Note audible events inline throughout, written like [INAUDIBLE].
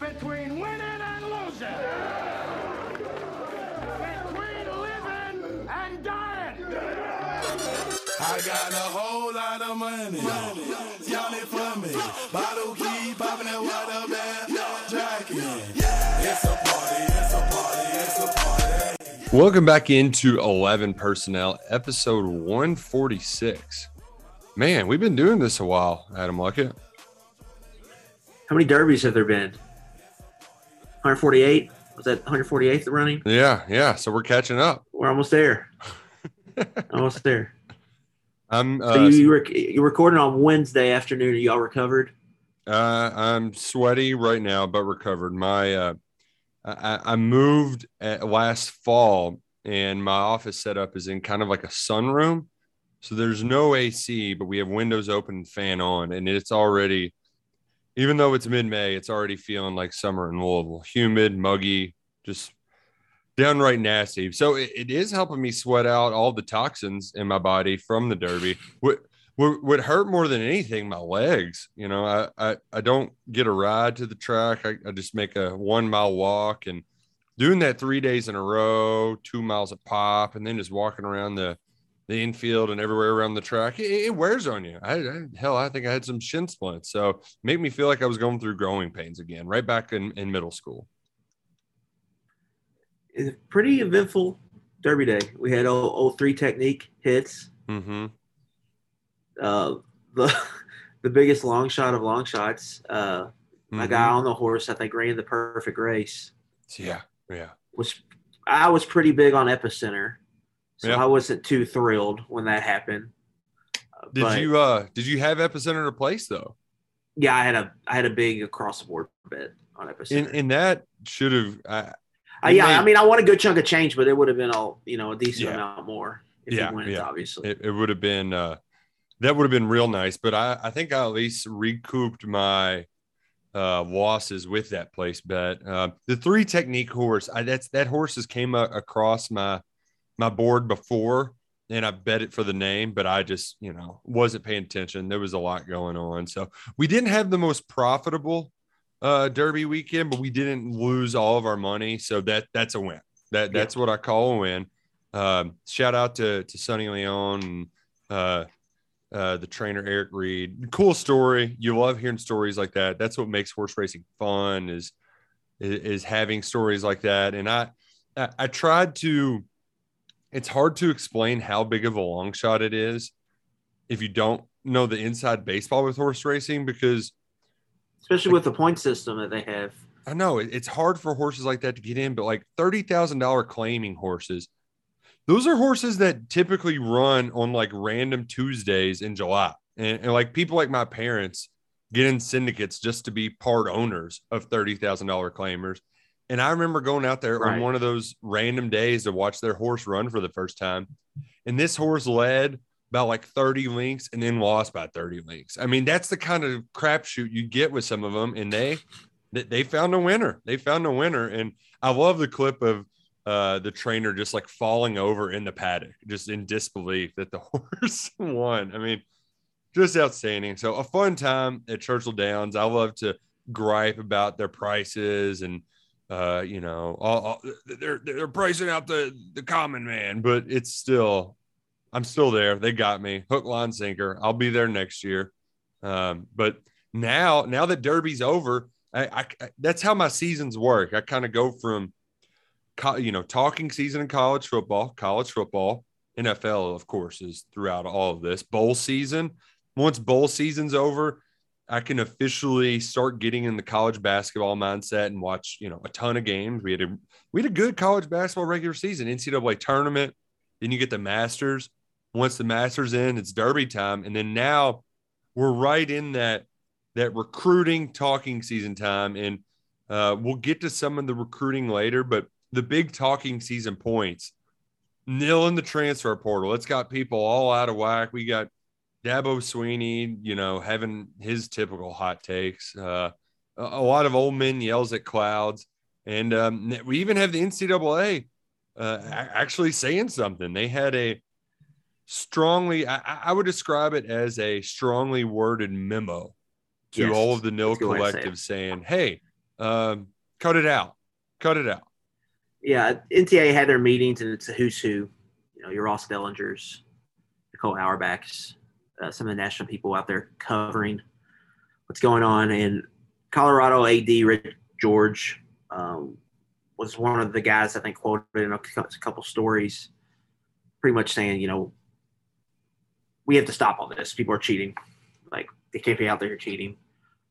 between winning and losing. Between living and dying. I got a whole lot of money. Y'all it for me. Bottle keep popping that water bag. Jacking. It's a party, it's a party, it's a party. Welcome back into 11 Personnel, episode 146. Man, we've been doing this a while, Adam Luckett. How many derbies have there been? 148? Was that 148th running? Yeah, yeah. So we're catching up. We're almost there. [LAUGHS] almost there. I'm So uh, you, you, rec- you recorded on Wednesday afternoon. Are y'all recovered? uh, I'm sweaty right now, but recovered. My uh, I, I moved at last fall, and my office setup is in kind of like a sunroom. So there's no AC, but we have windows open and fan on, and it's already, even though it's mid-May, it's already feeling like summer in Louisville. Humid, muggy, just downright nasty. So it, it is helping me sweat out all the toxins in my body from the Derby. What what would hurt more than anything, my legs. You know, I I, I don't get a ride to the track. I, I just make a one mile walk and doing that three days in a row, two miles a pop, and then just walking around the the infield and everywhere around the track, it, it wears on you. I, I, hell, I think I had some shin splints. So made me feel like I was going through growing pains again, right back in, in middle school. It's a pretty eventful derby day. We had old, old three technique hits. Mm-hmm. Uh, the [LAUGHS] the biggest long shot of long shots. Uh, My guy on the horse, I think, ran the perfect race. Yeah, yeah. Was I was pretty big on epicenter, so. I wasn't too thrilled when that happened. Uh, Did but- you uh did you have epicenter to place though? Yeah, I had a I had a big across the board bet on epicenter. And and that should have uh, Uh, yeah, may- I mean, I want a good chunk of change, but it would have been all you know a decent Yeah. amount more if yeah, wins. yeah. Obviously, It, it would have been uh that would have been real nice, but I I think I at least recouped my uh losses with that place bet. Uh, the three technique horse, I that's that horses came a, across my my board before and I bet it for the name, but I just, you know, wasn't paying attention. There was a lot going on. So we didn't have the most profitable uh derby weekend, but we didn't lose all of our money. So that that's a win. That that's what I call a win. Um, shout out to to Sonny Leon and uh uh, the trainer Eric Reed. Cool story. You love hearing stories like that. That's what makes horse racing fun. Is is, is having stories like that. And I, I I tried to. It's hard to explain how big of a long shot it is if you don't know the inside baseball with horse racing because especially with the point system that they have. I know it's hard for horses like that to get in, but like thirty thousand dollar claiming horses, those are horses that typically run on like random Tuesdays in July, and, and like people like my parents get in syndicates just to be part owners of thirty thousand dollar claimers. And I remember going out there right. on one of those random days to watch their horse run for the first time, and this horse led about like 30 links and then lost by 30 links. I mean, that's the kind of crapshoot you get with some of them, and they they found a winner. They found a winner, and I love the clip of uh, the trainer just like falling over in the paddock, just in disbelief that the [LAUGHS] horse won. I mean, just outstanding. So a fun time at Churchill Downs. I love to gripe about their prices and uh, you know, all, all, they're they're pricing out the the common man, but it's still I'm still there. They got me hook, line, sinker. I'll be there next year. Um, but now, now that Derby's over, I, I that's how my seasons work. I kind of go from, you know, talking season in college football, college football, NFL, of course, is throughout all of this bowl season. Once bowl season's over, I can officially start getting in the college basketball mindset and watch, you know, a ton of games. We had a we had a good college basketball regular season, NCAA tournament. Then you get the Masters. Once the Masters in, it's Derby time, and then now we're right in that that recruiting talking season time, and uh, we'll get to some of the recruiting later. But the big talking season points, nil in the transfer portal. It's got people all out of whack. We got Dabo Swinney, you know, having his typical hot takes. Uh, a, lot of old men yells at clouds, and um, we even have the NCAA uh, actually saying something. They had a strongly, I, I, would describe it as a strongly worded memo to yes, all of the nil collective saying, hey, um, cut it out, cut it out. Yeah, NTA had their meetings and it's a who's who. You know, your Ross Dellengers, Nicole Auerbachs, uh, some of the national people out there covering what's going on. in Colorado AD Rick George um, was one of the guys I think quoted in a couple stories, pretty much saying, you know, we have to stop all this. People are cheating. Like they can't be out there cheating.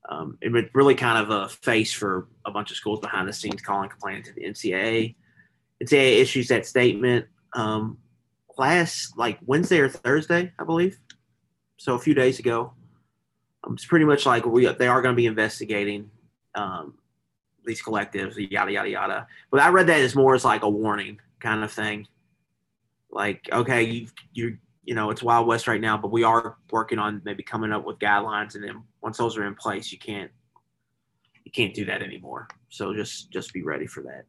Um, it was really kind of a face for a bunch of schools behind the scenes calling complaining to the NCAA. NCAA issues that statement um, last like Wednesday or Thursday, I believe. So a few days ago. Um, it's pretty much like we they are going to be investigating um, these collectives, yada yada yada. But I read that as more as like a warning kind of thing. Like, okay, you you you know, it's Wild West right now, but we are working on maybe coming up with guidelines, and then once those are in place, you can't you can't do that anymore. So just just be ready for that.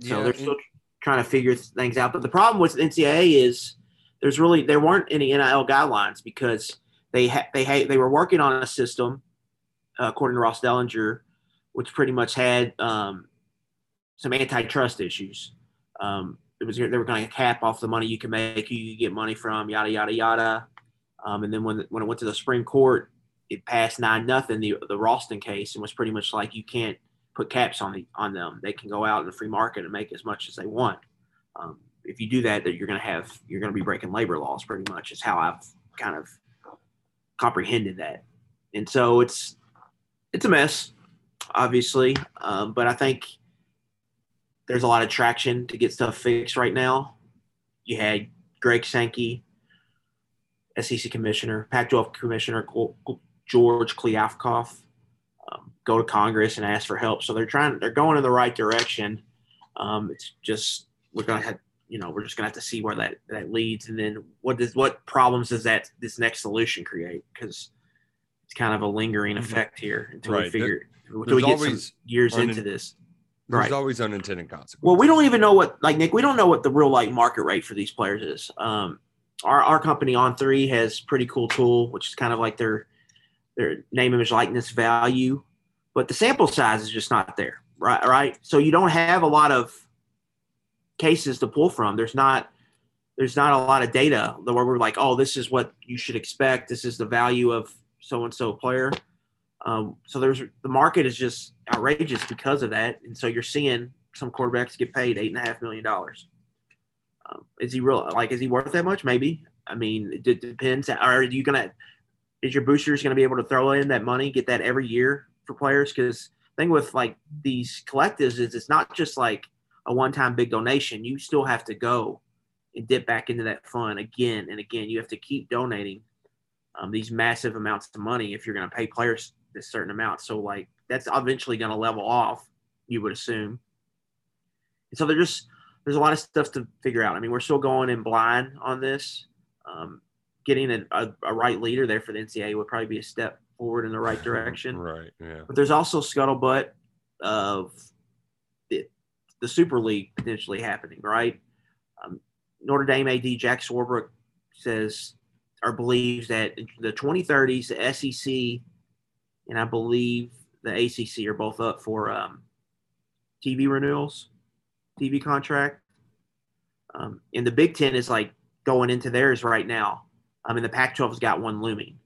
So yeah, they're still trying to figure things out. But the problem with NCAA is there's really there weren't any NIL guidelines because they ha- they ha- they were working on a system, uh, according to Ross Dellenger, which pretty much had um, some antitrust issues. Um, it was they were going to cap off the money you can make, who you get money from, yada yada yada. Um, and then when when it went to the Supreme Court, it passed nine nothing the the Ralston case and was pretty much like you can't put caps on the on them. They can go out in the free market and make as much as they want. Um, if you do that, that you're going to have you're going to be breaking labor laws. Pretty much is how I've kind of comprehended that. And so it's it's a mess, obviously. Um, but I think there's a lot of traction to get stuff fixed right now. You had Greg Sankey, SEC commissioner, Pac-12 commissioner George Kliavkoff um, go to Congress and ask for help. So they're trying, they're going in the right direction. Um, it's just we're gonna have, you know, we're just gonna have to see where that that leads, and then what does what problems does that this next solution create? Because it's kind of a lingering mm-hmm. effect here until right. we figure until we get some years into this. There's right. always unintended consequences. Well, we don't even know what, like Nick, we don't know what the real like market rate for these players is. Um, our, our company On3 has pretty cool tool, which is kind of like their their name, image, likeness value, but the sample size is just not there, right? Right. So you don't have a lot of cases to pull from. There's not there's not a lot of data where we're like, oh, this is what you should expect. This is the value of so and so player. Um, so there's the market is just outrageous because of that, and so you're seeing some quarterbacks get paid eight and a half million dollars. Um, is he real? Like, is he worth that much? Maybe. I mean, it, depends. Are you gonna? is your boosters going to be able to throw in that money, get that every year for players? Because thing with like these collectives is it's not just like a one-time big donation. You still have to go and dip back into that fund again and again. You have to keep donating um, these massive amounts of money if you're going to pay players this certain amount. So like that's eventually going to level off, you would assume. And so there's just there's a lot of stuff to figure out. I mean, we're still going in blind on this. Um, getting a, a, a, right leader there for the NCAA would probably be a step forward in the right [LAUGHS] direction. right. Yeah. But there's also scuttlebutt of the Super League potentially happening, right? Um, Notre Dame AD Jack Swarbrick says or believes that the 2030s, the SEC and I believe the ACC are both up for um, TV renewals, TV contract. Um, and the Big Ten is like going into theirs right now. I mean, the Pac 12 has got one looming.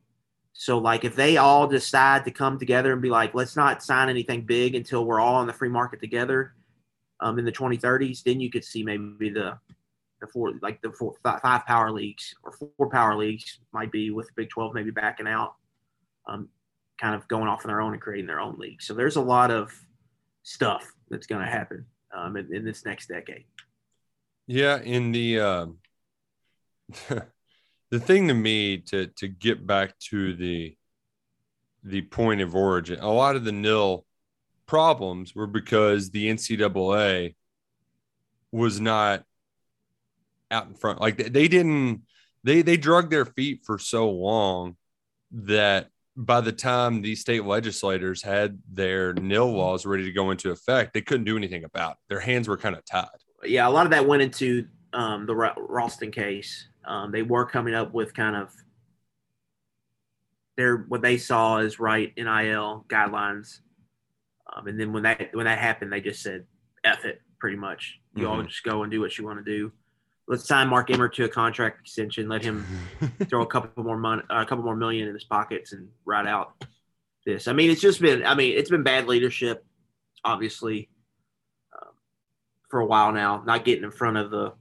So, like, if they all decide to come together and be like, let's not sign anything big until we're all in the free market together um, in the 2030s, then you could see maybe the the four, like the four, five power leagues or four power leagues might be with the Big 12 maybe backing out, um, kind of going off on their own and creating their own league. So, there's a lot of stuff that's going to happen um, in, in, this next decade. Yeah, in the uh, [LAUGHS] the thing to me to to get back to the the point of origin, a lot of the nil problems were because the NCAA was not out in front. Like they didn't they they drug their feet for so long that by the time these state legislators had their nil laws ready to go into effect, they couldn't do anything about it. Their hands were kind of tied. Yeah, a lot of that went into um, the Ralston case. Um, they were coming up with kind of their what they saw as right NIL guidelines, um, and then when that when that happened, they just said "f it," pretty much. You mm-hmm. all just go and do what you want to do. Let's sign Mark Emmert to a contract extension. Let him [LAUGHS] throw a couple more money, uh, a couple more million in his pockets, and ride out this. I mean, it's just been. I mean, it's been bad leadership, obviously, um, for a while now. Not getting in front of the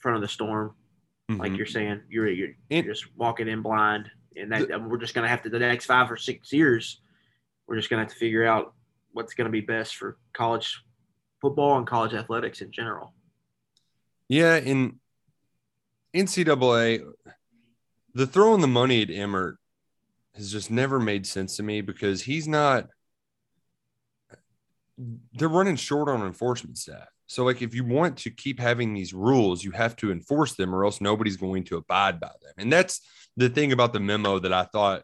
front of the storm, mm-hmm. like you're saying. You're you're, you're just walking in blind, and that the, we're just gonna have to the next five or six years. We're just gonna have to figure out what's gonna be best for college football and college athletics in general. Yeah, in NCAA, the throwing the money at Emmert has just never made sense to me because he's not. They're running short on enforcement staff. So, like, if you want to keep having these rules, you have to enforce them, or else nobody's going to abide by them. And that's the thing about the memo that I thought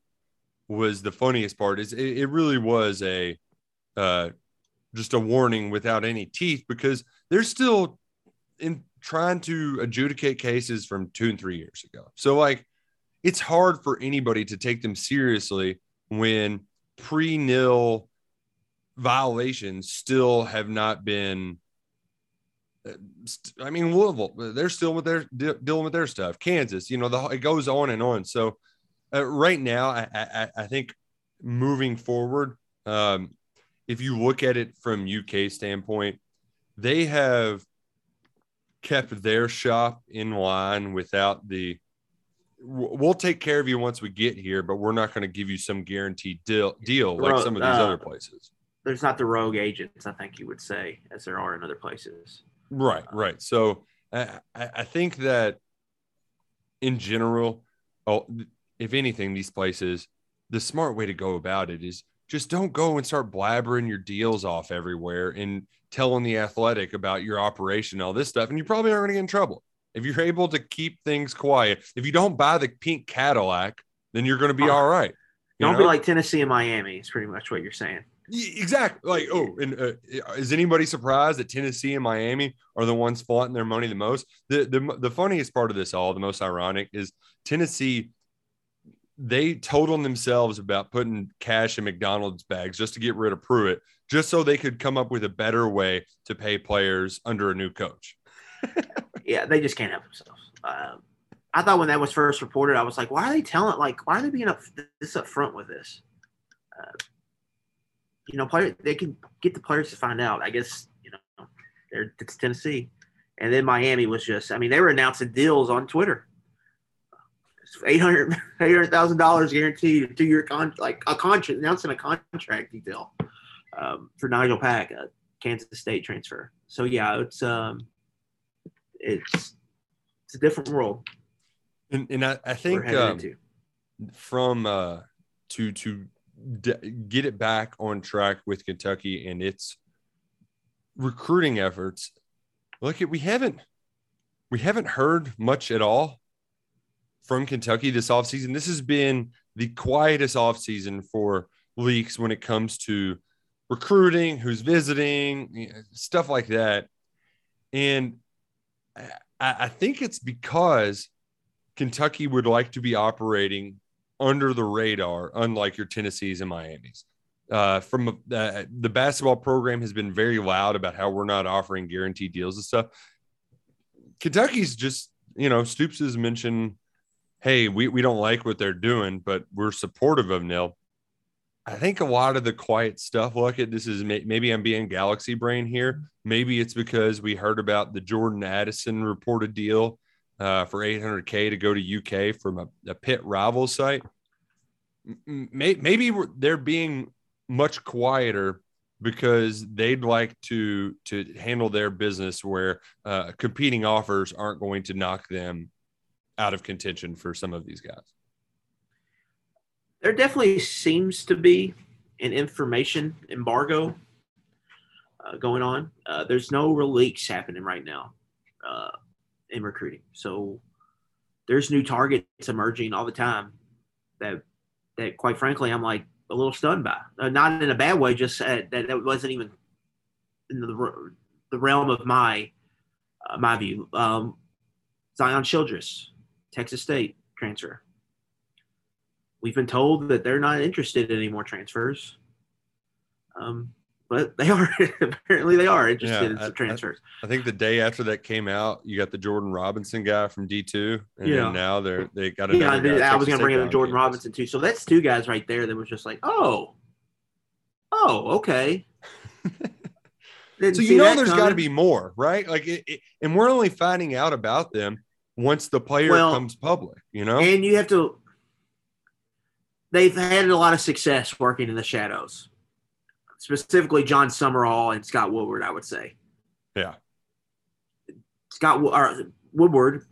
was the funniest part. Is it, it really was a uh, just a warning without any teeth because they're still in trying to adjudicate cases from two and three years ago. So, like, it's hard for anybody to take them seriously when pre nil violations still have not been I mean, Louisville, they're still with their dealing with their stuff. Kansas, you know, the, it goes on and on. So, uh, right now, I, I, I, think moving forward, um, if you look at it from UK standpoint, they have kept their shop in line without the. We'll take care of you once we get here, but we're not going to give you some guaranteed deal, deal like some of these uh, other places. There's not the rogue agents, I think you would say, as there are in other places. Right, right. So I, I think that in general, oh, if anything, these places, the smart way to go about it is just don't go and start blabbering your deals off everywhere and telling the athletic about your operation, all this stuff. And you probably aren't going to get in trouble. If you're able to keep things quiet, if you don't buy the pink Cadillac, then you're going to be all right. Don't know? be like Tennessee and Miami. It's pretty much what you're saying. Exactly. Like, oh, and uh, is anybody surprised that Tennessee and Miami are the ones flaunting their money the most? The, the the funniest part of this all, the most ironic, is Tennessee. They told on themselves about putting cash in McDonald's bags just to get rid of Pruitt, just so they could come up with a better way to pay players under a new coach. [LAUGHS] yeah, they just can't help themselves. Um, I thought when that was first reported, I was like, why are they telling? Like, why are they being up this up front with this? Uh, you know, player they can get the players to find out. I guess you know, they're it's Tennessee, and then Miami was just. I mean, they were announcing deals on Twitter. 800 $800,000 guaranteed to your con like a contract announcing a contract detail um, for Nigel Pack, a Kansas State transfer. So yeah, it's um, it's it's a different world. And, and I, I think um, from uh, to to d- get it back on track with Kentucky and its recruiting efforts. Look at we haven't we haven't heard much at all from Kentucky this offseason. This has been the quietest offseason for leaks when it comes to recruiting, who's visiting, stuff like that. And I, I think it's because Kentucky would like to be operating under the radar, unlike your Tennessees and Miami's. Uh, from uh, the basketball program has been very loud about how we're not offering guaranteed deals and stuff. Kentucky's just, you know, Stoops has mentioned, hey, we, we don't like what they're doing, but we're supportive of Nil. I think a lot of the quiet stuff, look at this is maybe I'm being galaxy brain here. Maybe it's because we heard about the Jordan Addison reported deal uh, for 800K to go to UK from a, a Pitt rival site. Maybe they're being much quieter because they'd like to to handle their business where uh, competing offers aren't going to knock them out of contention for some of these guys. There definitely seems to be an information embargo uh, going on. Uh, there's no leaks happening right now uh, in recruiting, so there's new targets emerging all the time that that quite frankly I'm like a little stunned by. Uh, not in a bad way, just uh, that that wasn't even in the the realm of my uh, my view. Um, Zion Childress, Texas State transfer. We've been told that they're not interested in any more transfers. Um, but they are [LAUGHS] apparently they are interested yeah, in some transfers. I, I, think the day after that came out, you got the Jordan Robinson guy from D two, and yeah. now they're they got another. Yeah, I was going to bring up Jordan Robinson too. So that's two guys right there that was just like, oh, oh, okay. [LAUGHS] so you know, there's got to be more, right? Like, it, it, and we're only finding out about them once the player well, comes public. You know, and you have to. They've had a lot of success working in the shadows specifically Jon Sumrall and Scott Woodward, I would say. Yeah. Scott or Woodward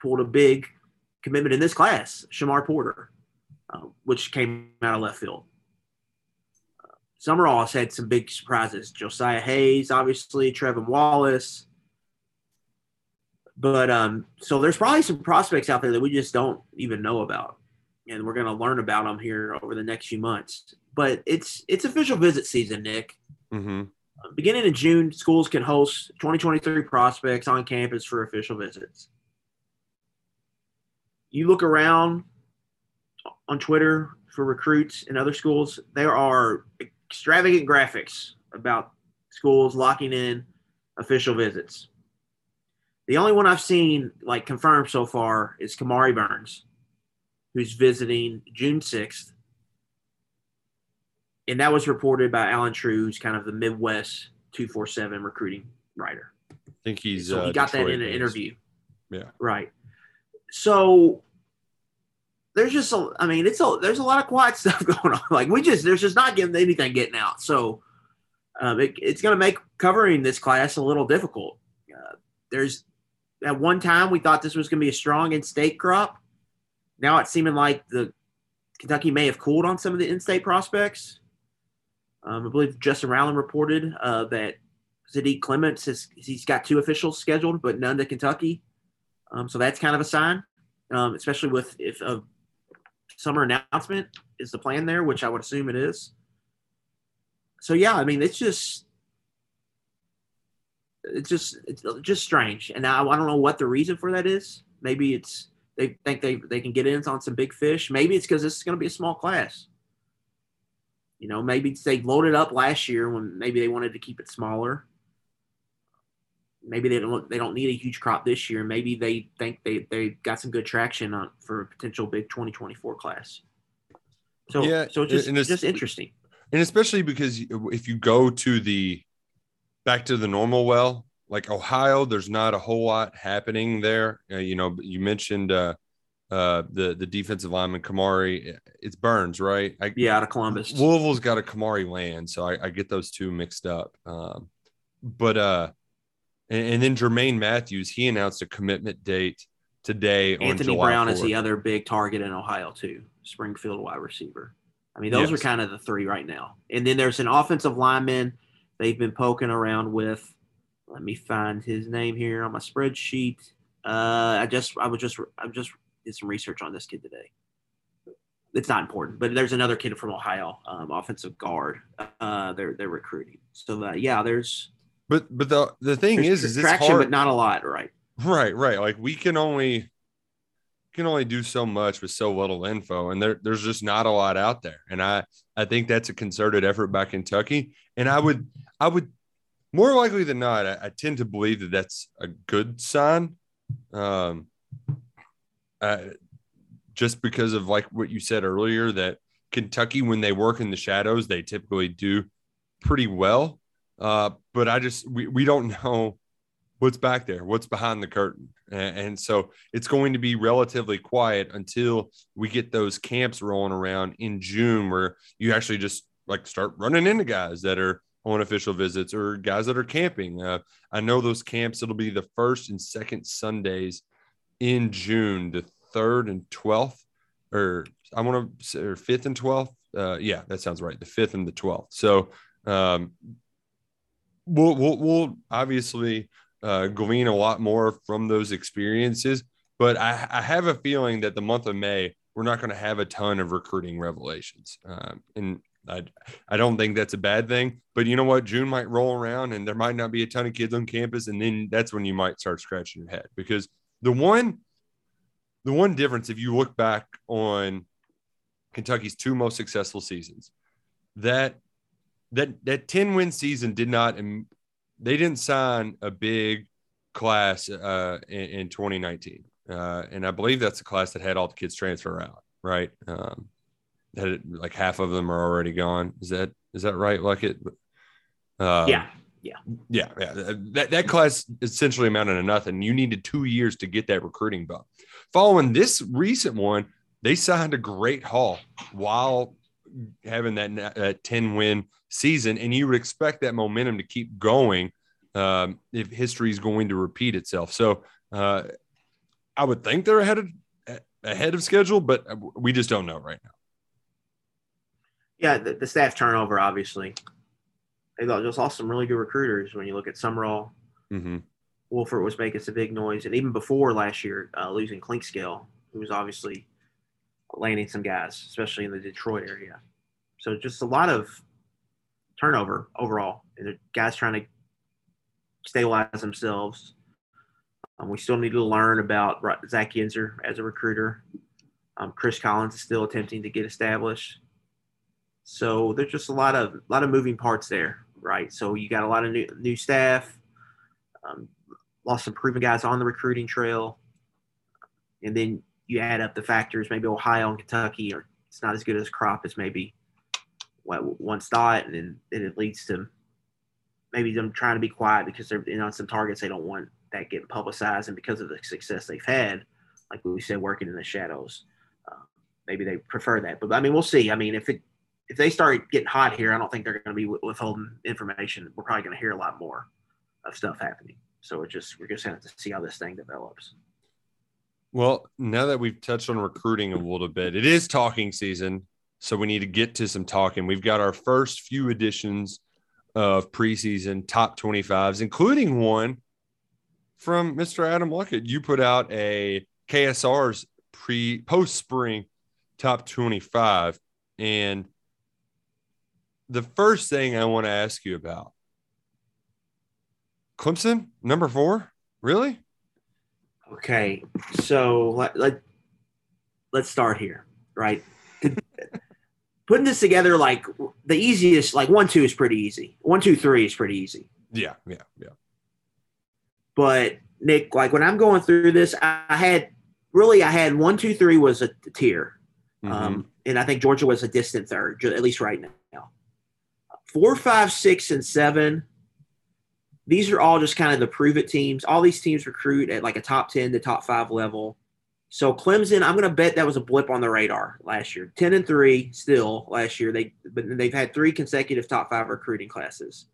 pulled a big commitment in this class, Shamar Porter, uh, which came out of left field. Uh, Sumrall has had some big surprises. Josiah Hayes, obviously, Trevin Wallace. But um, so there's probably some prospects out there that we just don't even know about. And we're going to learn about them here over the next few months but it's it's official visit season, Nick. Mm-hmm. Uh, beginning in June, schools can host 2023 prospects on campus for official visits. You look around on Twitter for recruits in other schools, there are extravagant graphics about schools locking in official visits. The only one I've seen like confirmed so far is Kamari Burns, who's visiting June 6th and that was reported by Allen Trieu, kind of the Midwest 247 recruiting writer. I think he's so he uh, got Detroit that in an interview. Yeah. Right. So there's just a, I mean, it's a, there's a lot of quiet [LAUGHS] stuff going on. Like we just, there's just not getting anything getting out. So um, it, it's going to make covering this class a little difficult. Uh, there's at one time we thought this was going to be a strong in-state crop. Now it's seeming like the Kentucky may have cooled on some of the in-state prospects. Um, I believe Justin Rowland reported uh, that Zedek Clements has he's got two officials scheduled, but none to Kentucky. Um, so that's kind of a sign, um, especially with if a summer announcement is the plan there, which I would assume it is. So yeah, I mean it's just it's just it's just strange, and I, I don't know what the reason for that is. Maybe it's they think they they can get in on some big fish. Maybe it's because this is going to be a small class. You know, maybe they loaded up last year when maybe they wanted to keep it smaller. Maybe they don't they don't need a huge crop this year. Maybe they think they they got some good traction on for a potential big 2024 class. So yeah, so it's just, it's just interesting. And especially because if you go to the back to the normal well, like Ohio, there's not a whole lot happening there. Uh, you know, you mentioned uh, uh, the the defensive lineman Kamari. It's Burns, right? I, yeah, out of Columbus. Louisville's got a Kamari Land, so I, I get those two mixed up. Um, but uh, and, and, then Jermaine Matthews, he announced a commitment date today. Anthony Brown 4th. is the other big target in Ohio too. Springfield wide receiver. I mean, those yes. are kind of the three right now. And then there's an offensive lineman they've been poking around with. Let me find his name here on my spreadsheet. Uh, I just I was just I just did some research on this kid today. It's not important, but there's another kid from Ohio, um, offensive guard. Uh, they're they're recruiting. So uh, yeah, there's. But but the the thing is, is traction, but not a lot, right? Right, right. Like we can only can only do so much with so little info, and there there's just not a lot out there. And I I think that's a concerted effort by Kentucky. And I would I would more likely than not, I, I tend to believe that that's a good sign. Um, uh, just because of like what you said earlier, that Kentucky, when they work in the shadows, they typically do pretty well. Uh, but I just we, we don't [LAUGHS] know what's back there, what's behind the curtain. And, so it's going to be relatively quiet until we get those camps rolling around in June where you actually just like start running into guys that are on official visits or guys that are camping. Uh, I know those camps, it'll be the first and second Sundays in June, the third and 12th, or I want to say, or fifth and 12th. Uh, yeah, that sounds right. The fifth and the 12th. So, um, we'll, we'll, we'll obviously uh, glean a lot more from those experiences. But I, I, have a feeling that the month of May, we're not going to have a ton of recruiting revelations. Um, and I, I don't think that's a bad thing. But you know what? June might roll around and there might not be a ton of kids on campus. And then that's when you might start scratching your head because the one the one difference, if you look back on Kentucky's two most successful seasons, that that that 10 win season did not they didn't sign a big class uh, in, in 2019. Uh, and I believe that's the class that had all the kids transfer out, right? Um, that like half of them are already gone. Is that is that right? Like it? Uh, yeah, yeah, yeah, yeah. That that class essentially amounted to nothing. You needed two years to get that recruiting bump. Following this recent one, they signed a great haul while having that, that 10 win season. And you would expect that momentum to keep going um, if history is going to repeat itself. So uh, I would think they're ahead of ahead of schedule, but we just don't know right now. Yeah, the, the staff turnover, obviously. They just lost some really good recruiters when you look at Sumrall. Mm-hmm. Wolford was making some big noise. And even before last year, uh, losing Clinkscale, who was obviously landing some guys, especially in the Detroit area. So just a lot of turnover overall. The guys trying to stabilize themselves. Um, we still need to learn about Zach Yenser as a recruiter. Um, Chris Collins is still attempting to get established. So there's just a lot of a lot of moving parts there, right? So you got a lot of new new staff, um, lost some proven guys on the recruiting trail, and then you add up the factors. Maybe Ohio and Kentucky are it's not as good as crop as maybe once thought, and then, then it leads to maybe them trying to be quiet because they're in on some targets they don't want that getting publicized, and because of the success they've had, like we said, working in the shadows, uh, maybe they prefer that. But I mean, we'll see. I mean, if it if they start getting hot here, I don't think they're going to be withholding information. We're probably going to hear a lot more of stuff happening. So it just we're just going to have to see how this thing develops. Well, now that we've touched on recruiting a little bit, it is talking season, so we need to get to some talking. We've got our first few editions of preseason top 25s, including one from Mr. Adam Luckett. You put out a KSR's pre post spring top 25 and the first thing I want to ask you about Clemson, number four, really? Okay, so let, let let's start here, right? Putting this together, like the easiest, like one, two is pretty easy. One, two, three is pretty easy. Yeah, yeah, yeah. But Nick, like when I'm going through this, I had really, I had one, two, three was a tier, mm-hmm. um, and I think Georgia was a distant third, at least right now four, five, six, and seven. These are all just kind of the prove it teams. All these teams recruit at like a top 10 to top five level. So Clemson, I'm going to bet that was a blip on the radar last year. Ten and three still last year. They but they've had three consecutive top five recruiting classes.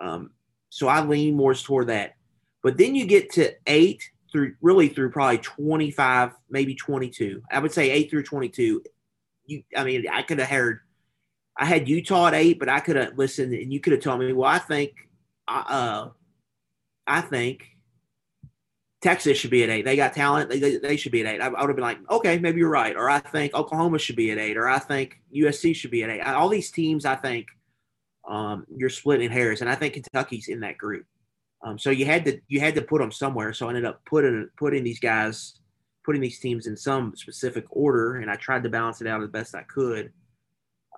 Um, so I lean more toward that. But then you get to eight through really through probably 25, maybe 22. I would say eight through 22. You, I mean, I could have heard. I had Utah at eight, but I could have listened, and you could have told me, well, I think, uh, I think Texas should be at eight. They got talent. They, they, they should be at eight. I, I would have been like, okay, maybe you're right. Or I think Oklahoma should be at eight. Or I think USC should be at eight. All these teams, I think um, you're splitting hairs, and I think Kentucky's in that group. Um, so you had to you had to put them somewhere. So I ended up putting putting these guys, putting these teams in some specific order, and I tried to balance it out as best I could.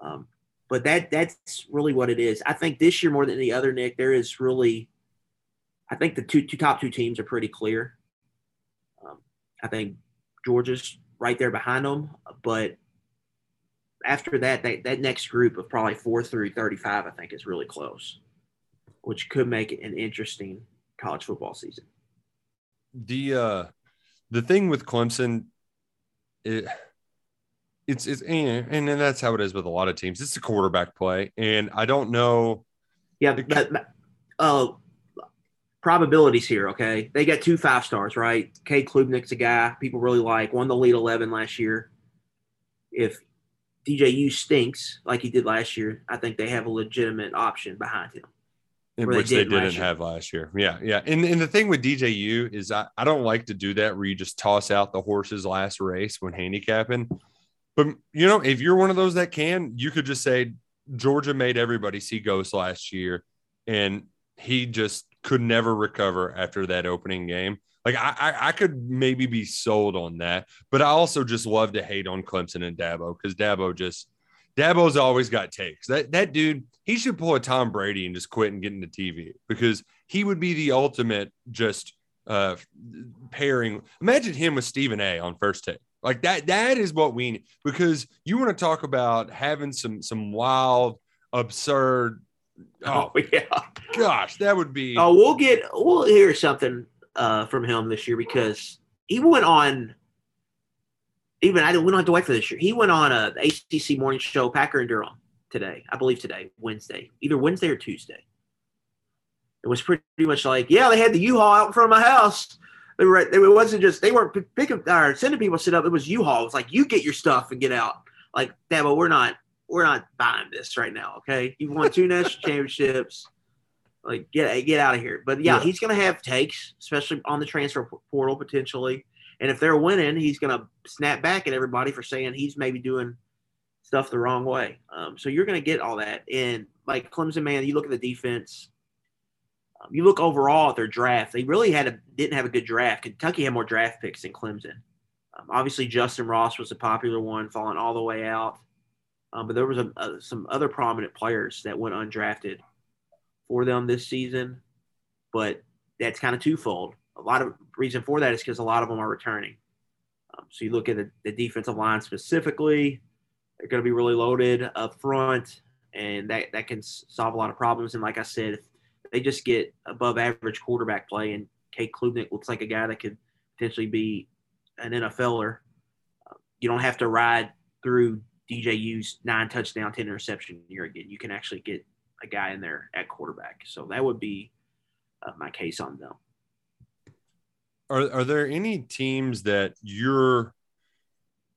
Um, but that that's really what it is. I think this year more than the other, Nick, there is really I think the two, two top two teams are pretty clear. Um, I think Georgia's right there behind them, but after that, that, that next group of probably four through 35, I think is really close, which could make it an interesting college football season. The uh, the thing with Clemson, it it's it's and, and that's how it is with a lot of teams. It's a quarterback play, and I don't know. Yeah, but, uh, probabilities here, okay? They got two five stars, right? Cade Klubnik's a guy people really like, won the Elite 11 last year. If DJU stinks like he did last year, I think they have a legitimate option behind him. Which they, did not have last year. Yeah, yeah. And, and the thing with DJU is I, I don't like to do that where you just toss out the horse's last race when handicapping. But, you know, if you're one of those that can, you could just say Georgia made everybody see ghosts last year. And he just could never recover after that opening game. Like I, I, I could maybe be sold on that, but I also just love to hate on Clemson and Dabo because Dabo just Dabo's always got takes. That that dude, he should pull a Tom Brady and just quit and get into TV because he would be the ultimate just uh pairing. Imagine him with Stephen A on first take. Like that, that is what we need because you want to talk about having some some wild, absurd Oh, oh [LAUGHS] yeah, gosh, that would be. Oh, we'll get we'll hear something uh, from him this year because he went on. Even I didn't. We don't have to wait for this year. He went on a ACC morning show, Packer and Durham today. I believe today, Wednesday, either Wednesday or Tuesday. It was pretty much like, yeah, they had the U-Haul out in front of my house. They were. It wasn't just they weren't picking or sending people to sit up. It was U-Haul. It was like you get your stuff and get out. Like, that. But we're not we're not buying this right now. Okay, you won two national [LAUGHS] championships. Like get get out of here. But yeah, yeah. he's going to have takes, especially on the transfer portal potentially. And if they're winning, he's going to snap back at everybody for saying he's maybe doing stuff the wrong way. Um, so you're going to get all that. And like Clemson, man, you look at the defense. Um, you look overall at their draft. They really had a didn't have a good draft. Kentucky had more draft picks than Clemson. Um, obviously, Justyn Ross was a popular one, falling all the way out. Um, but there was a, a, some other prominent players that went undrafted for them this season. But that's kind of twofold. A lot of reason for that is because a lot of them are returning. Um, so you look at the, the, defensive line specifically; they're going to be really loaded up front, and that that can solve a lot of problems. And like I said, if they just get above average quarterback play, and Cade Klubnik looks like a guy that could potentially be an NFLer, you don't have to ride through DJU's nine touchdown, 10 interception year again. You can actually get a guy in there at quarterback. So that would be uh, my case on them. Are, are there any teams that you're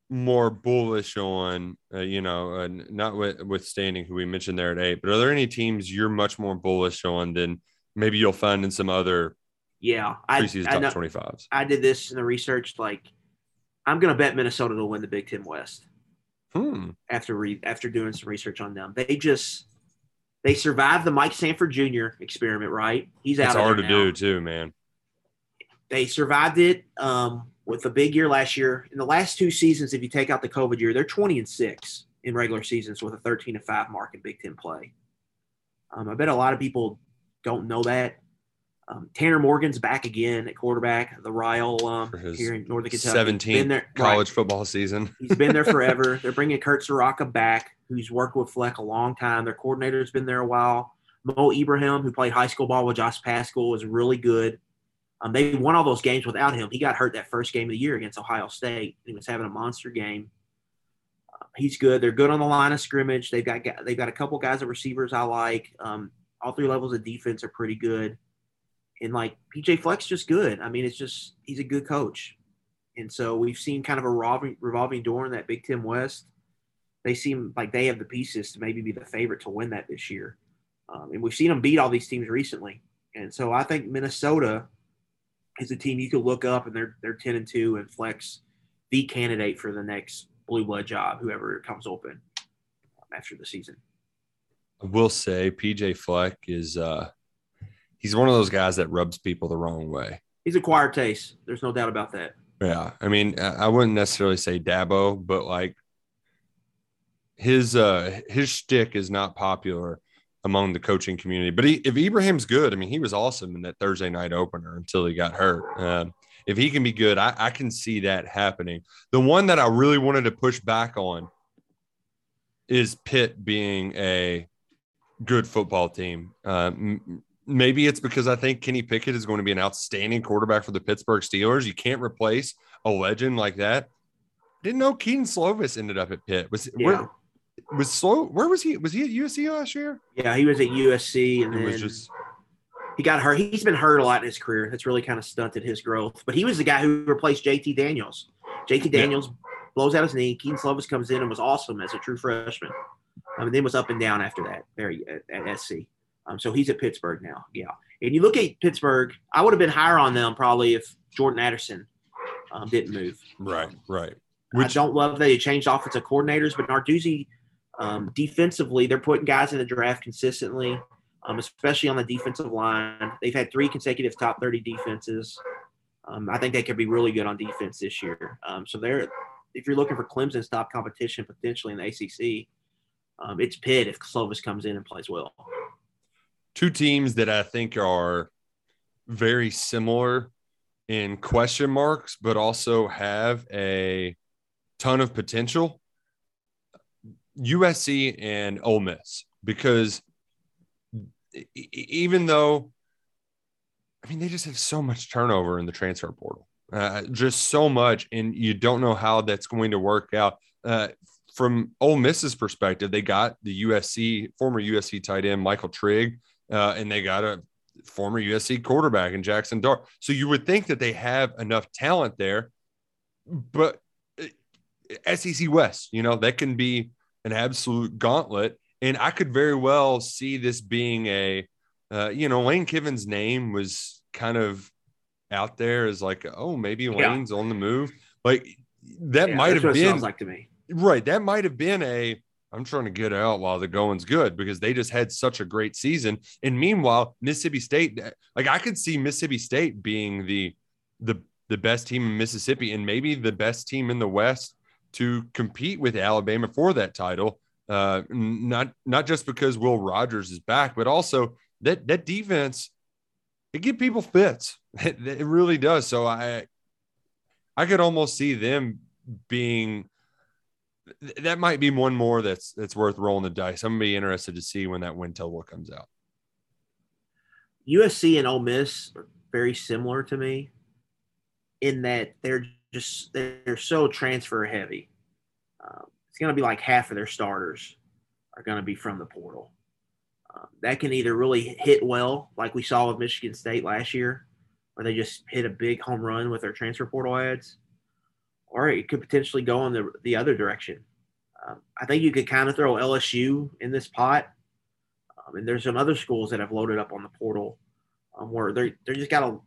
more bullish on, uh, you know, uh, not withstanding who we mentioned there at eight, but are there any teams you're much more bullish on than maybe you'll find in some other yeah preseason I, I top 25s? I did this in the research. Like, I'm going to bet Minnesota to win the Big Ten West. Hmm. After re- after doing some research on them, they just they survived the Mike Sanford Jr. experiment. Right, he's out. It's hard to now. do too, man. They survived it um, with a big year last year. In the last two seasons, if you take out the COVID year, they're twenty and six in regular seasons with a thirteen to five mark in Big Ten play. Um, I bet a lot of people don't know that. Um, Tanner Morgan's back again at quarterback, the Ryle um, here in Northern Kentucky. 17 there, college right. football season. He's been there [LAUGHS] forever. They're bringing Kurt Ciarrocca back, who's worked with Fleck a long time. Their coordinator's been there a while. Mo Ibrahim, who played high school ball with Josh Paschal, was really good. Um, they won all those games without him. He got hurt that first game of the year against Ohio State. He was having a monster game. Uh, he's good. They're good on the line of scrimmage. They've got they've got a couple guys at receivers I like. Um, all three levels of defense are pretty good. And like PJ Fleck's just good. I mean, it's just he's a good coach. And so we've seen kind of a revolving, revolving door in that Big Ten West. They seem like they have the pieces to maybe be the favorite to win that this year. Um, and we've seen them beat all these teams recently. And so I think Minnesota is a team you could look up and they're they're 10 and 2 and flex the candidate for the next blue blood job, whoever comes open after the season. I will say PJ Fleck is uh he's one of those guys that rubs people the wrong way. He's acquired taste. There's no doubt about that. Yeah. I mean, I wouldn't necessarily say Dabo, but like his uh his shtick is not popular among the coaching community. But he, if Ibrahim's good, I mean, he was awesome in that Thursday night opener until he got hurt. Um, if he can be good, I, I, can see that happening. The one that I really wanted to push back on is Pitt being a good football team. Um, maybe it's because I think Kenny Pickett is going to be an outstanding quarterback for the Pittsburgh Steelers. You can't replace a legend like that. Didn't know Kedon Slovis ended up at Pitt. Was yeah. where, was slow. Where was he? Was he at USC last year? Yeah, he was at USC, and it then just... he got hurt. He's been hurt a lot in his career. That's really kind of stunted his growth. But he was the guy who replaced JT Daniels. JT Daniels yeah. blows out his knee. Kedon Slovis comes in and was awesome as a true freshman. I mean, then was up and down after that. Very uh, at, at SC. Um, so he's at Pittsburgh now. Yeah, and you look at Pittsburgh. I would have been higher on them probably if Jordan Addison um, didn't move. Right, right. Which, I don't love that they changed offensive coordinators, but Narduzzi um, defensively, they're putting guys in the draft consistently, um, especially on the defensive line. They've had three consecutive top 30 defenses. Um, I think they could be really good on defense this year. Um, so they're, if you're looking for Clemson's top competition potentially in the ACC, um, it's Pitt if Slovis comes in and plays well. Two teams that I think are very similar in question marks, but also have a ton of potential USC and Ole Miss because even though I mean they just have so much turnover in the transfer portal, uh, just so much, and you don't know how that's going to work out. Uh, from Ole Miss's perspective, they got the USC former USC tight end Michael Trigg, uh, and they got a former USC quarterback in Jackson Dart. So you would think that they have enough talent there, but uh, SEC West, you know, that can be an absolute gauntlet. And I could very well see this being a, uh, you know, Lane Kiffin's name was kind of out there as like, oh, maybe Lane's yeah. on the move. Like that yeah, might have been like to me. Right. That might have been a, I'm trying to get out while the going's good because they just had such a great season. And meanwhile, Mississippi State, like I could see Mississippi State being the the the best team in Mississippi and maybe the best team in the West to compete with Alabama for that title. Uh, not not just because Will Rogers is back, but also that that defense it give people fits. [LAUGHS] It, it really does. So I I could almost see them being that might be one more that's that's worth rolling the dice. I'm gonna be interested to see when that win total comes out. USC and Ole Miss are very similar to me in that they're just they're so transfer heavy. Um, it's going to be like half of their starters are going to be from the portal. Um, that can either really hit well, like we saw with Michigan State last year, where they just hit a big home run with their transfer portal ads, or it could potentially go in the, the other direction. Um, I think you could kind of throw LSU in this pot. Um, and there's some other schools that have loaded up on the portal um, where they they're just got a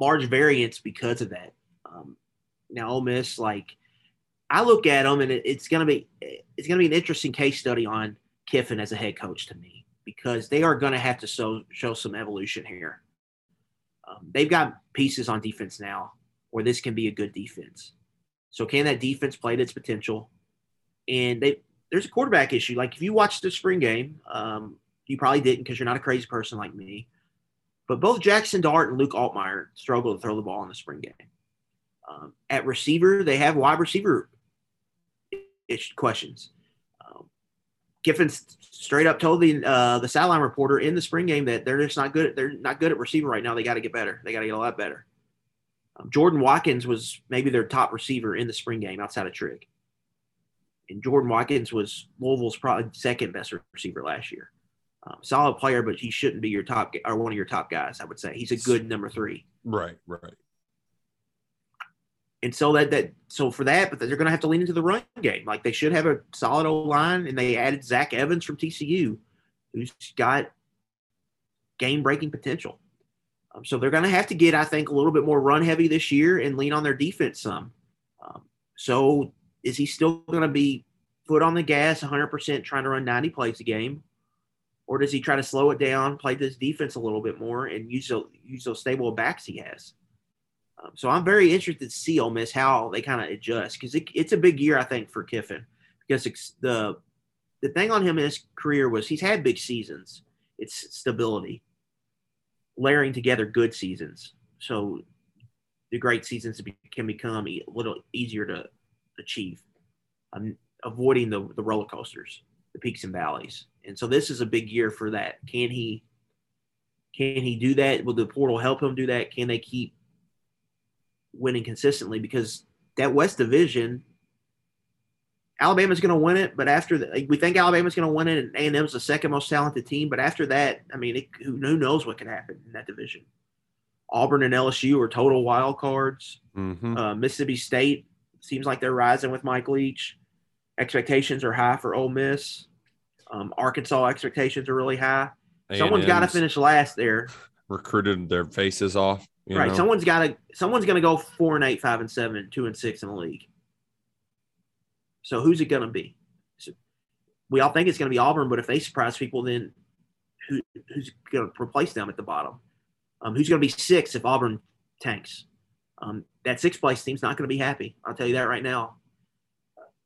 large variance because of that. Um, now, Ole Miss, like I look at them, and it, it's gonna be it's gonna be an interesting case study on Kiffin as a head coach to me because they are gonna have to show show some evolution here. Um, they've got pieces on defense now where this can be a good defense. So can that defense play to its potential? And they there's a quarterback issue. Like if you watched the spring game, um, you probably didn't because you're not a crazy person like me. But both Jackson Dart and Luke Altmyer struggled to throw the ball in the spring game. Um, at receiver, they have wide receiver questions. Um, Kiffin straight up told the uh, the sideline reporter in the spring game that they're just not good. They're not good at receiving right now. They got to get better. They got to get a lot better. Um, Jordan Watkins was maybe their top receiver in the spring game outside of Trigg. And Jordan Watkins was Louisville's probably second best receiver last year. Um, solid player, but he shouldn't be your top or one of your top guys. I would say he's a good number three. Right, right. And so that that so for that, but they're going to have to lean into the run game. Like they should have a solid old line, and they added Zach Evans from TCU, who's got game breaking potential. Um, so they're going to have to get, I think, a little bit more run heavy this year and lean on their defense some. Um, so is he still going to be foot on the gas 100% trying to run 90 plays a game? Or does he try to slow it down, play this defense a little bit more, and use those, use those stable backs he has? Um, so I'm very interested to see Ole Miss how they kind of adjust because it, it's a big year, I think, for Kiffin because the the thing on him in his career was he's had big seasons. It's stability layering together good seasons. So the great seasons can become a little easier to achieve, um, avoiding the, the roller coasters, the peaks and valleys. And so this is a big year for that. Can he can he do that? Will the portal help him do that? Can they keep winning consistently? Because that West Division Alabama's going to win it, but after the, we think Alabama's going to win it, and A and M's the second most talented team. But after that, I mean, it, who, who, knows what can happen in that division? Auburn and LSU are total wild cards. Mm-hmm. Uh, Mississippi State seems like they're rising with Mike Leach. Expectations are high for Ole Miss. Um, Arkansas expectations are really high. A&M's Someone's got to finish last there. Recruited their faces off. right. Know? Someone's got to. Someone's going to go four and eight, five and seven, two and six in the league. So who's it going to be? So we all think it's going to be Auburn, but if they surprise people, then who, who's going to replace them at the bottom? Um, who's going to be six if Auburn tanks? Um, that sixth place team's not going to be happy. I'll tell you that right now.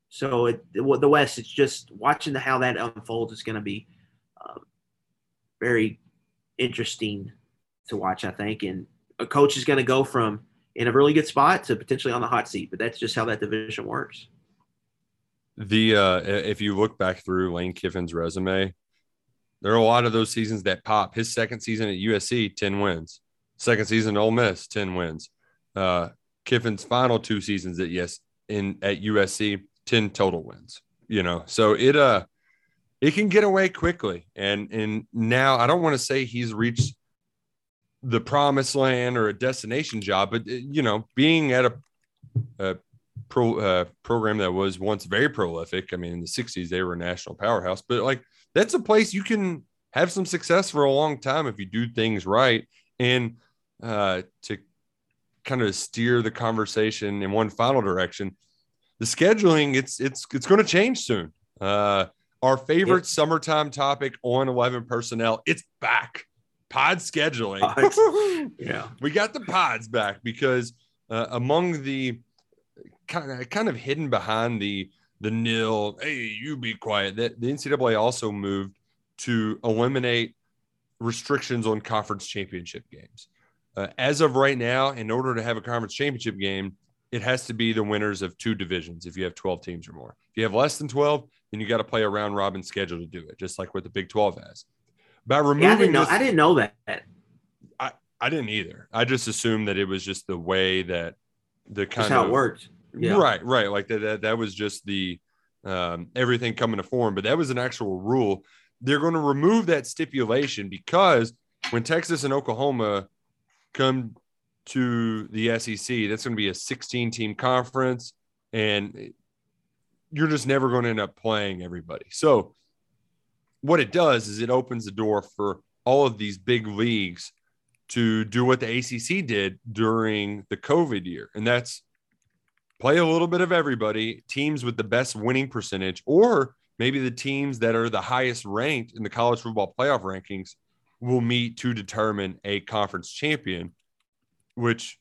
So it, the West, it's just watching the, how that unfolds is going to be um, very interesting to watch, I think. And a coach is going to go from in a really good spot to potentially on the hot seat, but that's just how that division works. The uh, if you look back through Lane Kiffin's resume, there are a lot of those seasons that pop. His second season at USC, 10 wins. Second season at Ole Miss, 10 wins. Uh, Kiffin's final two seasons at yes in at USC, 10 total wins. You know, so it uh it can get away quickly. And and now I don't want to say he's reached the promised land or a destination job, but you know, being at a, a pro uh, program that was once very prolific. I mean, in the 60s, they were a national powerhouse, but like that's a place you can have some success for a long time if you do things right. And uh, to kind of steer the conversation in one final direction, the scheduling it's it's it's going to change soon. Uh, our favorite yep. summertime topic on 11 personnel, it's back. Pod scheduling. Pods. [LAUGHS] yeah, we got the pods back because uh, among the kind of kind of hidden behind the the NIL. Hey, you be quiet. That the NCAA also moved to eliminate restrictions on conference championship games. Uh, as of right now, in order to have a conference championship game, it has to be the winners of two divisions if you have 12 teams or more. If you have less than 12, then you got to play a round robin schedule to do it, just like what the Big 12 has. By removing yeah, I didn't know, this, I didn't know that. I, I didn't either. I just assumed that it was just the way that the kind That's of how it worked. Yeah. Right, right. Like that, that, that was just the um, everything coming to form, but that was an actual rule. They're going to remove that stipulation because when Texas and Oklahoma come to the SEC, that's going to be a 16 team conference, and you're just never going to end up playing everybody. So, what it does is it opens the door for all of these big leagues to do what the ACC did during the COVID year, and that's play a little bit of everybody, teams with the best winning percentage, or maybe the teams that are the highest ranked in the college football playoff rankings will meet to determine a conference champion, which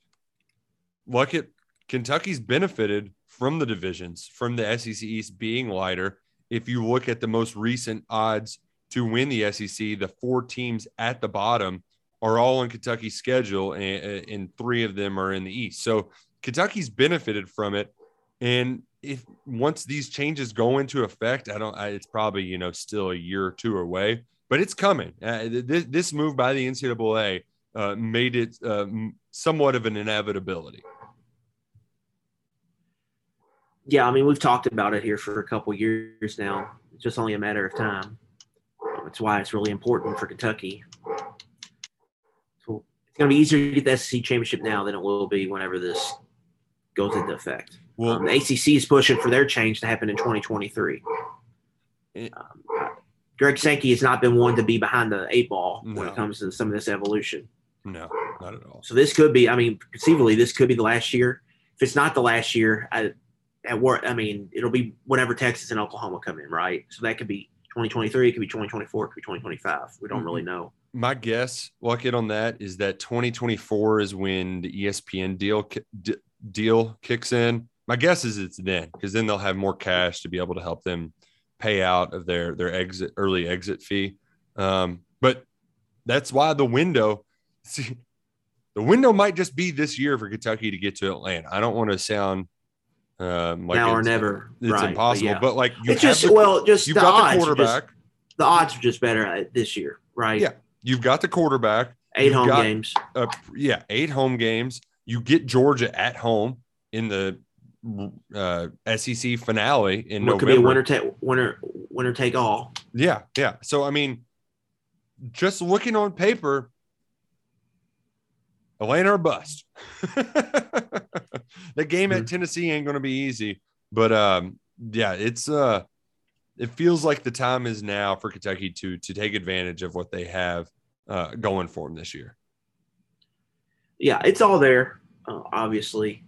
look at Kentucky's benefited from the divisions, from the SEC East being lighter. If you look at the most recent odds to win the SEC, the four teams at the bottom are all on Kentucky's schedule, and, and three of them are in the East. So Kentucky's benefited from it. And if once these changes go into effect, I don't. I, it's probably you know still a year or two away, but it's coming. Uh, this, this move by the NCAA uh, made it uh, somewhat of an inevitability. Yeah, I mean we've talked about it here for a couple years now. It's just only a matter of time. That's why it's really important for Kentucky. It's going to be easier to get the SEC championship now than it will be whenever this goes into effect. Well, um, the ACC is pushing for their change to happen in 2023. um, Greg Sankey has not been one to be behind the eight ball no. when it comes to some of this evolution. No, not at all. So this could be, I mean, conceivably, this could be the last year. If it's not the last year, I, at work, I mean, it'll be whenever Texas and Oklahoma come in, right? So that could be 2023, it could be 2024, it could be 2025. We don't mm-hmm. really know. My guess, Luckett on that, is that 2024 is when the ESPN deal deal kicks in. My guess is it's then because then they'll have more cash to be able to help them pay out of their their exit early exit fee. Um, but that's why the window, [LAUGHS] see, the window might just be this year for Kentucky to get to Atlanta. I don't want to sound um, like now or never. It's right, impossible. But, yeah. but like you it's just the, well, just you've the got odds the quarterback. Just, the odds are just better this year, right? Yeah, you've got the quarterback. 8 you've home got, games. Uh, yeah, eight home games. You get Georgia at home in the uh, SEC finale in what November. Could be a winner take winner winner take all. Yeah, yeah. So I mean, just looking on paper, Atlanta or bust. [LAUGHS] the game at mm-hmm. Tennessee ain't going to be easy, but um, yeah, it's uh, it feels like the time is now for Kentucky to to take advantage of what they have uh, going for them this year. Yeah, it's all there. Uh, obviously,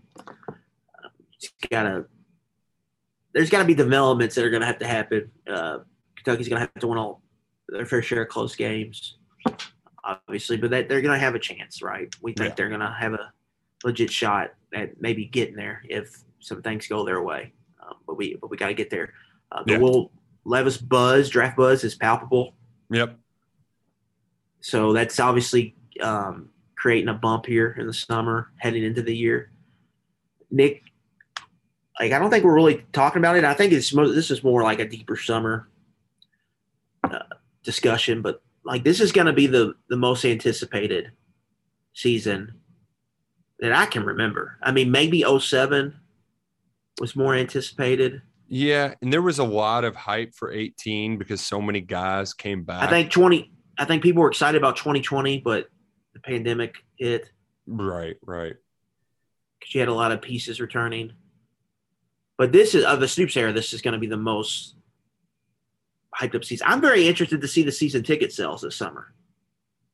gotta. There's got to be developments that are going to have to happen. Uh, Kentucky's going to have to win all their fair share of close games obviously, but that they're going to have a chance, right? We think yeah. they're going to have a legit shot at maybe getting there if some things go their way. Um, but we but we got to get there. Uh, the yeah. Will Levis buzz, draft buzz, is palpable. Yep. So that's obviously um, creating a bump here in the summer, heading into the year. Nick, like I don't think we're really talking about it. I think it's this is more like a deeper summer uh, discussion, but like this is going to be the the most anticipated season that I can remember. I mean, maybe 07 was more anticipated. Yeah, and there was a lot of hype for 18 because so many guys came back. I think 20 I think people were excited about 2020, but the pandemic hit. Right, right. Cuz you had a lot of pieces returning. But this is of the Stoops' era, this is going to be the most hyped up season. I'm very interested to see the season ticket sales this summer.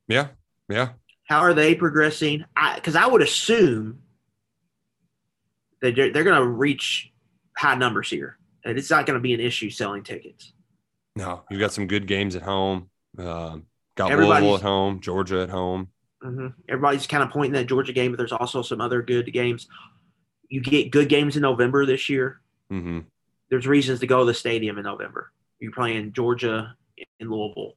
Yeah, yeah. How are they progressing? Because I, I, would assume that they're, they're going to reach high numbers here, and it's not going to be an issue selling tickets. No, you've got some good games at home. Uh, got Louisville at home, Georgia at home. Mm-hmm. Everybody's kind of pointing that Georgia game, but there's also some other good games. You get good games in November this year. Mm-hmm. There's reasons to go to the stadium in November. You're playing Georgia in Louisville.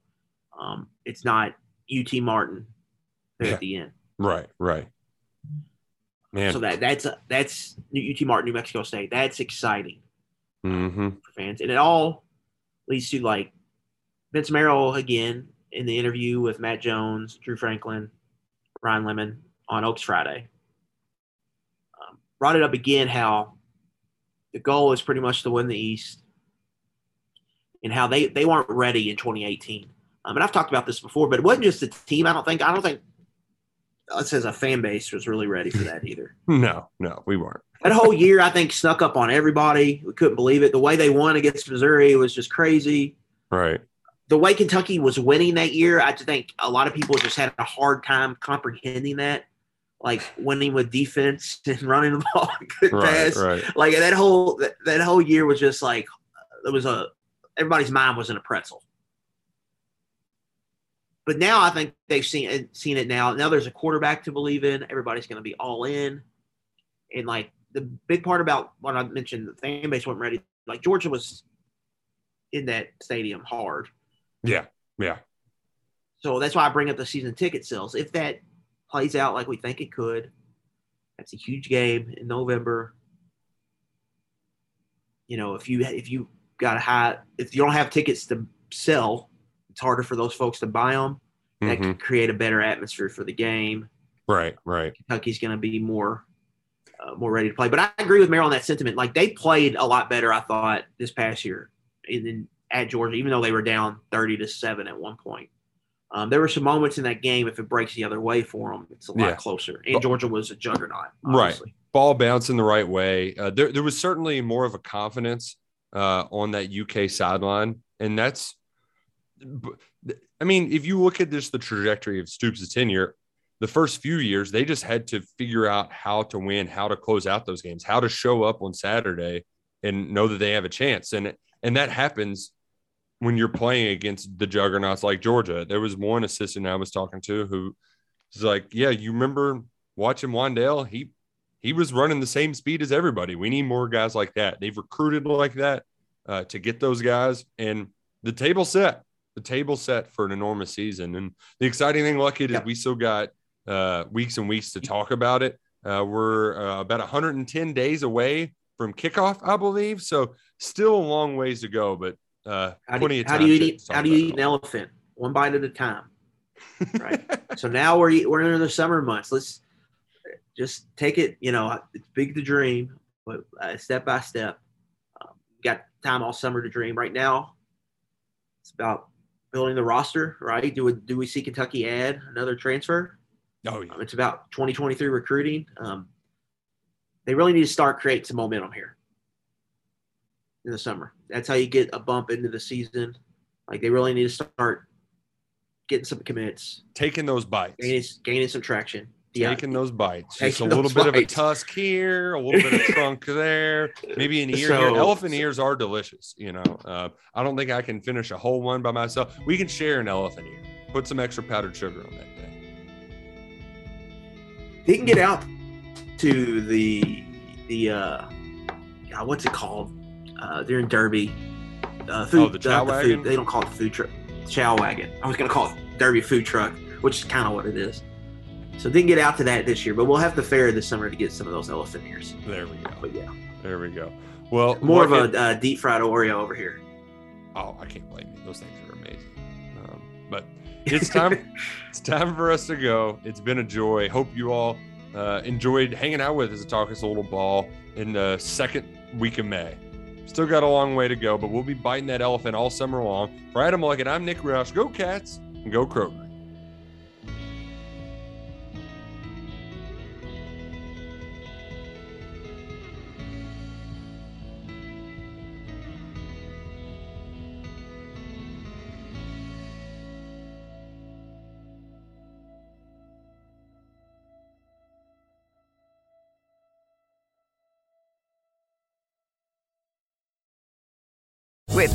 Um, it's not UT Martin yeah. at the end. Right, right. Man. So that that's that's UT Martin, New Mexico State. That's exciting mm-hmm. for fans, and it all leads to like Vince Marrow again in the interview with Matt Jones, Drew Franklin, Ryan Lemond on Oaks Friday. Um, brought it up again how the goal is pretty much to win the East and how they they weren't ready in 2018. Um, and I've talked about this before, but it wasn't just the team. I don't think I don't think us as a fan base was really ready for that either. [LAUGHS] no, no, we weren't. [LAUGHS] that whole year, I think, snuck up on everybody. We couldn't believe it. The way they won against Missouri was just crazy. Right. The way Kentucky was winning that year, I think a lot of people just had a hard time comprehending that. Like winning with defense [LAUGHS] and running the ball, [LAUGHS] good right, pass. Right. Like that whole that, that whole year was just like it was a everybody's mind was in a pretzel. But now I think they've seen it, seen it now. Now there's a quarterback to believe in. Everybody's going to be all in. And like the big part about what I mentioned, the fan base wasn't ready. Like Georgia was in that stadium hard. Yeah, yeah. So that's why I bring up the season ticket sales. If that plays out like we think it could, that's a huge game in November. you know, if you if you got a high, if you don't have tickets to sell, it's harder for those folks to buy them. That Mhm. can create a better atmosphere for the game. Right, right. Kentucky's going to be more uh, more ready to play. But I agree with Marrow on that sentiment. Like they played a lot better, I thought, this past year, and then at Georgia, even though they were down thirty to seven at one point. Um, there were some moments in that game. If it breaks the other way for them, it's a lot Yeah. closer. And Georgia was a juggernaut. Right. Ball bouncing the right way. Uh, there, there was certainly more of a confidence uh, on that UK sideline. And that's, I mean, if you look at just the trajectory of Stoops' tenure, the first few years, they just had to figure out how to win, how to close out those games, how to show up on Saturday and know that they have a chance. And, and that happens when you're playing against the juggernauts like Georgia. There was one assistant I was talking to who was like, Yeah, you remember watching Wan'Dale? He he was running the same speed as everybody. We need more guys like that. They've recruited like that uh, to get those guys, and the table set. The table set for an enormous season. And the exciting thing, Lucky, is we still got uh, weeks and weeks to talk about it. Uh, we're uh, about 110 days away from kickoff, I believe. So still a long ways to go, but uh, How do, plenty you, of how do you eat? How do you eat an elephant? One bite at a time. Right. [LAUGHS] so now we're we're in the summer months. Let's just take it. You know, it's big to dream, but uh, step by step. Um, got time all summer to dream. Right now, it's about building the roster. Right? Do we do we see Kentucky add another transfer? Oh yeah. Um, it's about 2023 recruiting. Um, they really need to start creating some momentum here in the summer. That's how you get a bump into the season. Like they really need to start getting some commits, Taking those bites. gaining, gaining some traction. Yeah, Taking those bites. Just a little bit of a tusk here, a little bit of trunk there, maybe an ear here. So- Elephant ears are delicious. You know, uh, I don't think I can finish a whole one by myself. We can share an elephant ear. Put some extra powdered sugar on that thing. he can get out to the the uh, what's it called? Uh, they're in Derby. Uh, food, Oh, the chow food- wagon? They don't call it the food truck. Chow wagon. I was gonna call it Derby food truck, which is kind of what it is. So didn't get out to that this year, but we'll have the fair this summer to get some of those elephant ears. There we go. But yeah, There we go. Well, more of a uh, deep fried Oreo over here. Oh, I can't blame you. Those things are amazing. Um, but it's time. [LAUGHS] it's time for us to go. It's been a joy. Hope you all uh, enjoyed hanging out with us and talking us a little ball in the second week of May. Still got a long way to go, but we'll be biting that elephant all summer long. For Adam Luckett, I'm Nick Roush. Go Cats and go Kroger.